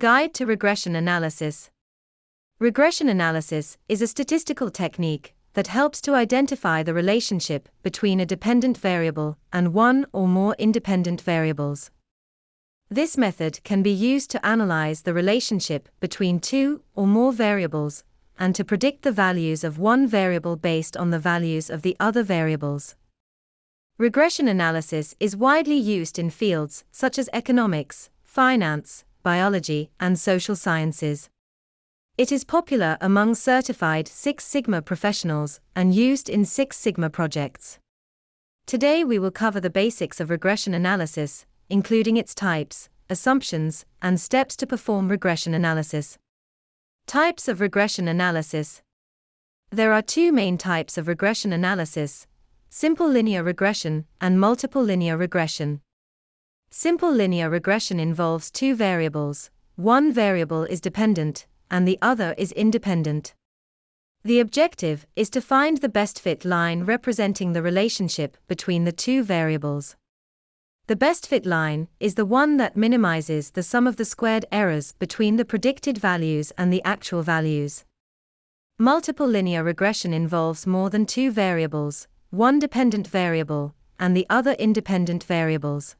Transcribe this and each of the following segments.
Guide to Regression Analysis Regression analysis is a statistical technique that helps to identify the relationship between a dependent variable and one or more independent variables. This method can be used to analyze the relationship between two or more variables and to predict the values of one variable based on the values of the other variables. Regression analysis is widely used in fields such as economics, finance, biology, and social sciences. It is popular among certified Six Sigma professionals and used in Six Sigma projects. Today we will cover the basics of regression analysis, including its types, assumptions, and steps to perform regression analysis. Types of regression analysis There are two main types of regression analysis simple linear regression, and multiple linear regression. Simple linear regression involves two variables, one variable is dependent, and the other is independent. The objective is to find the best fit line representing the relationship between the two variables. The best fit line is the one that minimizes the sum of the squared errors between the predicted values and the actual values. Multiple linear regression involves more than two variables, one dependent variable, and the other independent variables.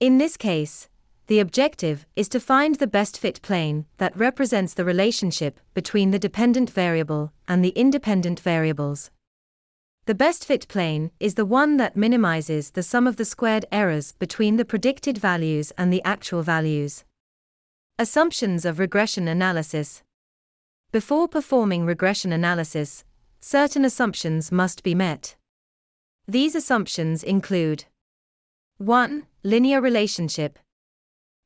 In this case, the objective is to find the best fit plane that represents the relationship between the dependent variable and the independent variables. The best fit plane is the one that minimizes the sum of the squared errors between the predicted values and the actual values. Assumptions of regression analysis. Before performing regression analysis, certain assumptions must be met. These assumptions include 1. Linear relationship.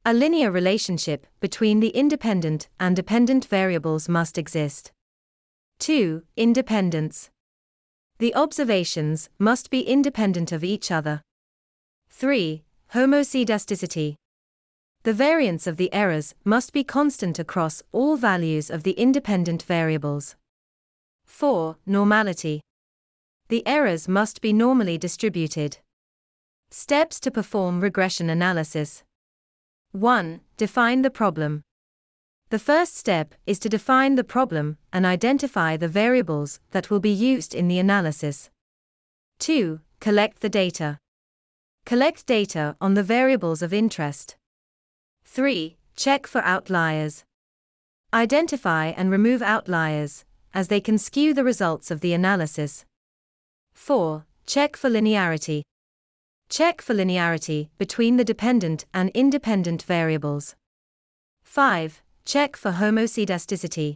A linear relationship between the independent and dependent variables must exist. 2. Independence. The observations must be independent of each other. 3. Homoscedasticity. The variance of the errors must be constant across all values of the independent variables. 4. Normality. The errors must be normally distributed. Steps to perform regression analysis 1. Define the problem. The first step is to define the problem and identify the variables that will be used in the analysis. 2. Collect the data. Collect data on the variables of interest. 3. Check for outliers. Identify and remove outliers, as they can skew the results of the analysis. 4. Check for linearity. Check for linearity between the dependent and independent variables. 5. Check for homoscedasticity.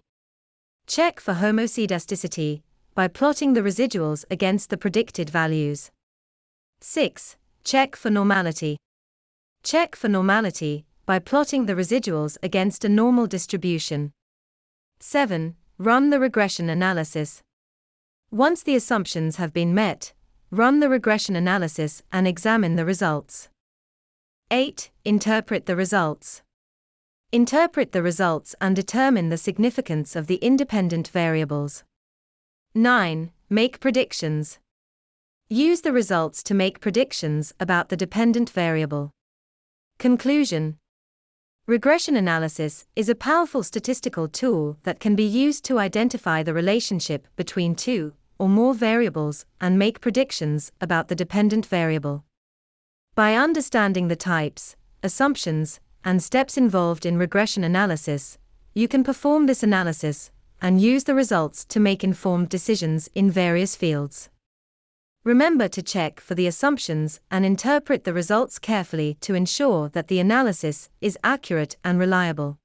Check for homoscedasticity by plotting the residuals against the predicted values. 6. Check for normality. Check for normality by plotting the residuals against a normal distribution. 7. Run the regression analysis. Once the assumptions have been met, run the regression analysis and examine the results. 8. Interpret the results. Interpret the results and determine the significance of the independent variables. 9. Make predictions. Use the results to make predictions about the dependent variable. Conclusion Regression analysis is a powerful statistical tool that can be used to identify the relationship between two or more variables and make predictions about the dependent variable. By understanding the types, assumptions, and steps involved in regression analysis, you can perform this analysis and use the results to make informed decisions in various fields. Remember to check for the assumptions and interpret the results carefully to ensure that the analysis is accurate and reliable.